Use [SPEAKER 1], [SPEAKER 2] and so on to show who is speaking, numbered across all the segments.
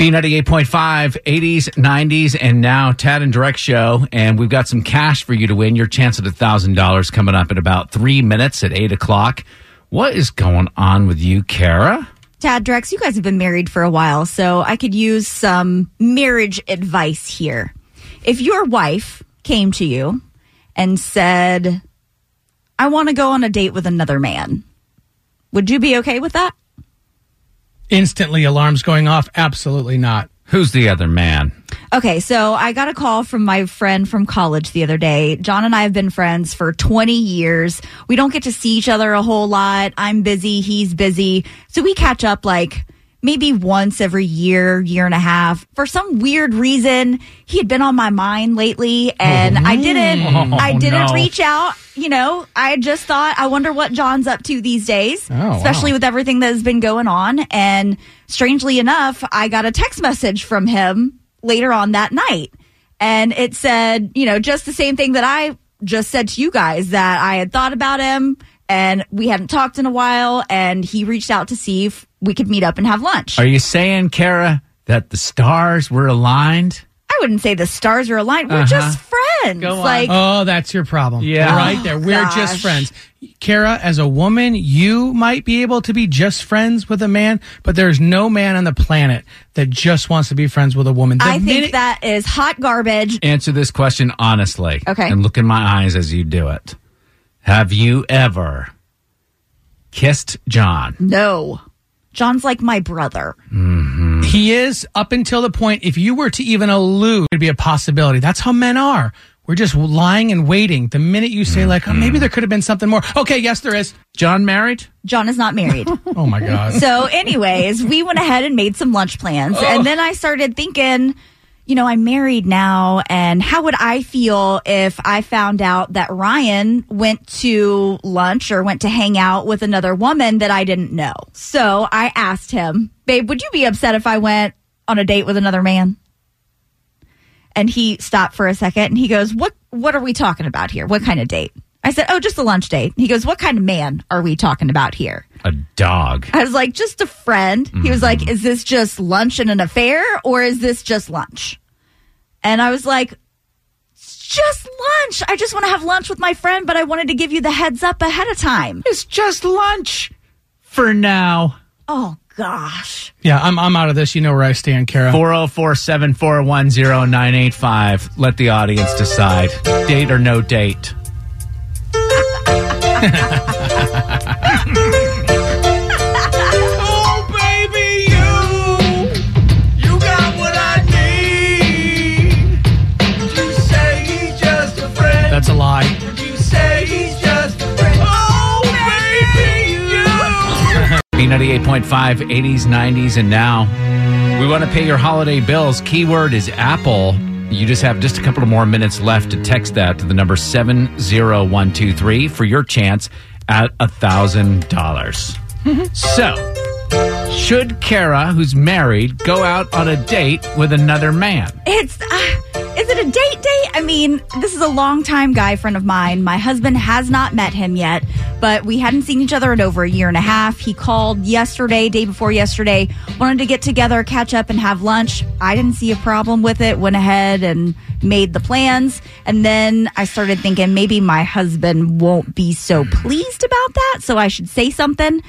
[SPEAKER 1] B98.5, 80s, 90s, and now Tad and Drex Show. And we've got some cash for you to win. Your chance at $1,000 coming up in about three minutes at 8 o'clock. What is going on with you, Kara?
[SPEAKER 2] Tad Drex, you guys have been married for a while, so I could use some marriage advice here. If your wife came to you and said, I want to go on a date with another man, would you be okay with that?
[SPEAKER 3] Instantly, alarms going off. Absolutely not.
[SPEAKER 1] Who's the other man?
[SPEAKER 2] Okay, so I got a call from my friend from college the other day. John and I have been friends for 20 years. We don't get to see each other a whole lot. I'm busy, he's busy. So we catch up like maybe once every year, year and a half. For some weird reason, he had been on my mind lately and I oh, didn't
[SPEAKER 3] Oh,
[SPEAKER 2] I didn't
[SPEAKER 3] no.
[SPEAKER 2] reach out, you know. I just thought I wonder what John's up to these days, oh,
[SPEAKER 3] wow.
[SPEAKER 2] especially with everything that has been going on and strangely enough, I got a text message from him later on that night and it said, you know, just the same thing that I just said to you guys that I had thought about him and we hadn't talked in a while and he reached out to see if we could meet up and have lunch.
[SPEAKER 1] Are you saying, Kara, that the stars were aligned?
[SPEAKER 2] I wouldn't say the stars are aligned. We're
[SPEAKER 1] Uh-huh.
[SPEAKER 2] just friends.
[SPEAKER 1] Go on.
[SPEAKER 2] Like
[SPEAKER 3] Oh, that's your problem.
[SPEAKER 1] Yeah.
[SPEAKER 3] Right there. We're
[SPEAKER 2] gosh.
[SPEAKER 3] just friends. Kara, as a woman, you might be able to be just friends with a man, but there's no man on the planet that just wants to be friends with a woman. The
[SPEAKER 2] I think
[SPEAKER 3] minute-
[SPEAKER 2] that is hot garbage.
[SPEAKER 1] Answer this question honestly.
[SPEAKER 2] Okay.
[SPEAKER 1] And look in my eyes as you do it. Have you ever kissed John?
[SPEAKER 2] No. John's like my brother. Mm-hmm.
[SPEAKER 3] He is up until the point, if you were to even allude, it'd be a possibility. That's how men are. We're just lying and waiting. The minute you say, like, oh, maybe mm-hmm. there could have been something more. Okay, yes, there is.
[SPEAKER 1] John married?
[SPEAKER 2] John is not married.
[SPEAKER 3] Oh, my God.
[SPEAKER 2] So, anyways, we went ahead and made some lunch plans. Oh. And then I started thinking, you know, I'm married now. And how would I feel if I found out that Ryan went to lunch or went to hang out with another woman that I didn't know? So I asked him, babe, would you be upset if I went on a date with another man? And he stopped for a second and he goes, What what are we talking about here? What kind of date? I said, Oh, just a lunch date. He goes, What kind of man are we talking about here?
[SPEAKER 1] A dog.
[SPEAKER 2] I was like, just a friend. He was like, is this just lunch and an affair or is this just lunch? And I was like, it's just lunch. I just want to have lunch with my friend, but I wanted to give you the heads up ahead of time.
[SPEAKER 1] It's just lunch for now.
[SPEAKER 2] Oh gosh.
[SPEAKER 3] Yeah, I'm, I'm out of this. You know where I stand, Kara.
[SPEAKER 1] 404 741 0985. Let the audience decide. Date or no date? B98.5, 80s, 90s, and now. We want to pay your holiday bills. Keyword is Apple. You just have just a couple of more minutes left to text that to the number 70123 for your chance at a $1,000. so, should Kara, who's married, go out on a date with another man?
[SPEAKER 2] It's, uh, is it a date date? I mean, this is a longtime guy friend of mine. My husband has not met him yet, but we hadn't seen each other in over a year and a half. He called yesterday, day before yesterday, wanted to get together, catch up, and have lunch. I didn't see a problem with it, went ahead and made the plans. And then I started thinking maybe my husband won't be so pleased about that, so I should say something.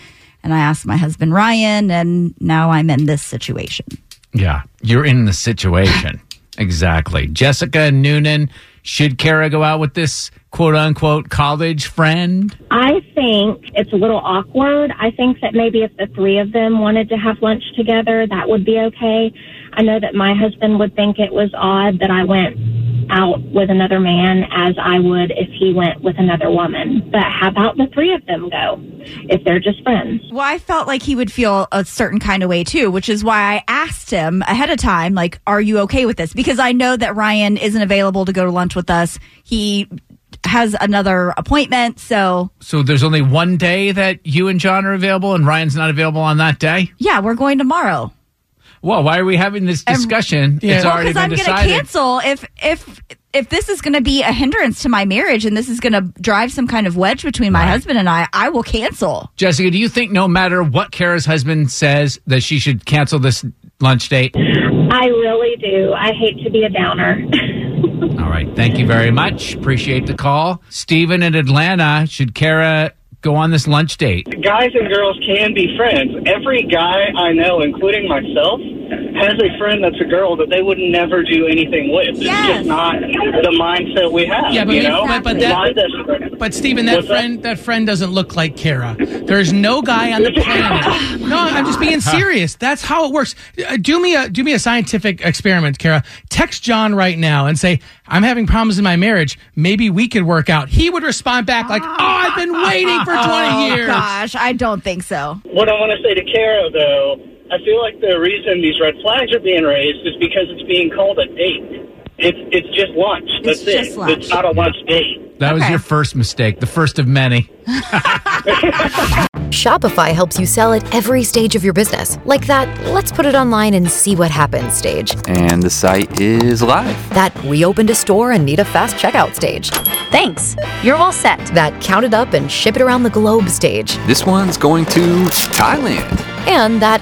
[SPEAKER 2] And I asked my husband, Ryan, and now I'm in this situation.
[SPEAKER 1] Yeah, you're in the situation. Exactly. Jessica Noonan, should Kara go out with this quote unquote college friend?
[SPEAKER 4] I think it's a little awkward. I think that maybe if the three of them wanted to have lunch together, that would be okay. I know that my husband would think it was odd that I went out with another man as I would if he went with another woman. But how about the three of them go if they're just friends?
[SPEAKER 2] Well, I felt like he would feel a certain kind of way too, which is why I asked him ahead of time, like, are you okay with this? Because I know that Ryan isn't available to go to lunch with us. He has another appointment. So,
[SPEAKER 1] So there's only one day that you and John are available, and Ryan's not available on that day.
[SPEAKER 2] yeah, we're going tomorrow.
[SPEAKER 1] Well, why are we having this discussion? It's
[SPEAKER 2] Well,
[SPEAKER 1] already
[SPEAKER 2] because
[SPEAKER 1] been
[SPEAKER 2] I'm going to cancel if if if this is going to be a hindrance to my marriage and this is going to drive some kind of wedge between my husband and I, I will cancel.
[SPEAKER 1] Jessica, do you think no matter what Kara's husband says that she should cancel this lunch date?
[SPEAKER 4] I really do. I hate to be a downer.
[SPEAKER 1] All right. Thank you very much. Appreciate the call. Stephen in Atlanta, should Kara go on this lunch date?
[SPEAKER 5] guys and girls can be friends. Every guy I know, including myself, has a friend that's a girl that they would never do anything with. It's just not the mindset we have.
[SPEAKER 3] Yeah, but
[SPEAKER 5] you
[SPEAKER 3] you-
[SPEAKER 5] know,
[SPEAKER 3] but- but that- But Stephen, that
[SPEAKER 5] What's that?
[SPEAKER 3] friend that friend doesn't look like Kara. There's no guy on the planet. No, I'm just being serious. That's how it works. Uh, Do me a do me a scientific experiment, Kara. Text John right now and say, "I'm having problems in my marriage. Maybe we could work out." He would respond back like, "Oh, I've been waiting for 20
[SPEAKER 2] Oh
[SPEAKER 3] years."
[SPEAKER 2] gosh, I don't think so.
[SPEAKER 5] What I want to say to Kara, though, I feel like the reason these red flags are being raised is because it's being called a date. It's it's just lunch. That's
[SPEAKER 2] It's
[SPEAKER 5] it.
[SPEAKER 2] just lunch.
[SPEAKER 5] It's not a lunch date.
[SPEAKER 1] That was
[SPEAKER 2] Okay.
[SPEAKER 1] your first mistake, the first of many.
[SPEAKER 6] Shopify helps you sell at every stage of your business. Like that, let's put it online and see what happens stage.
[SPEAKER 7] And the site is live.
[SPEAKER 6] That we opened a store and need a fast checkout stage.
[SPEAKER 8] Thanks. You're all set.
[SPEAKER 6] That count it up and ship it around the globe stage.
[SPEAKER 7] This one's going to Thailand.
[SPEAKER 6] And that,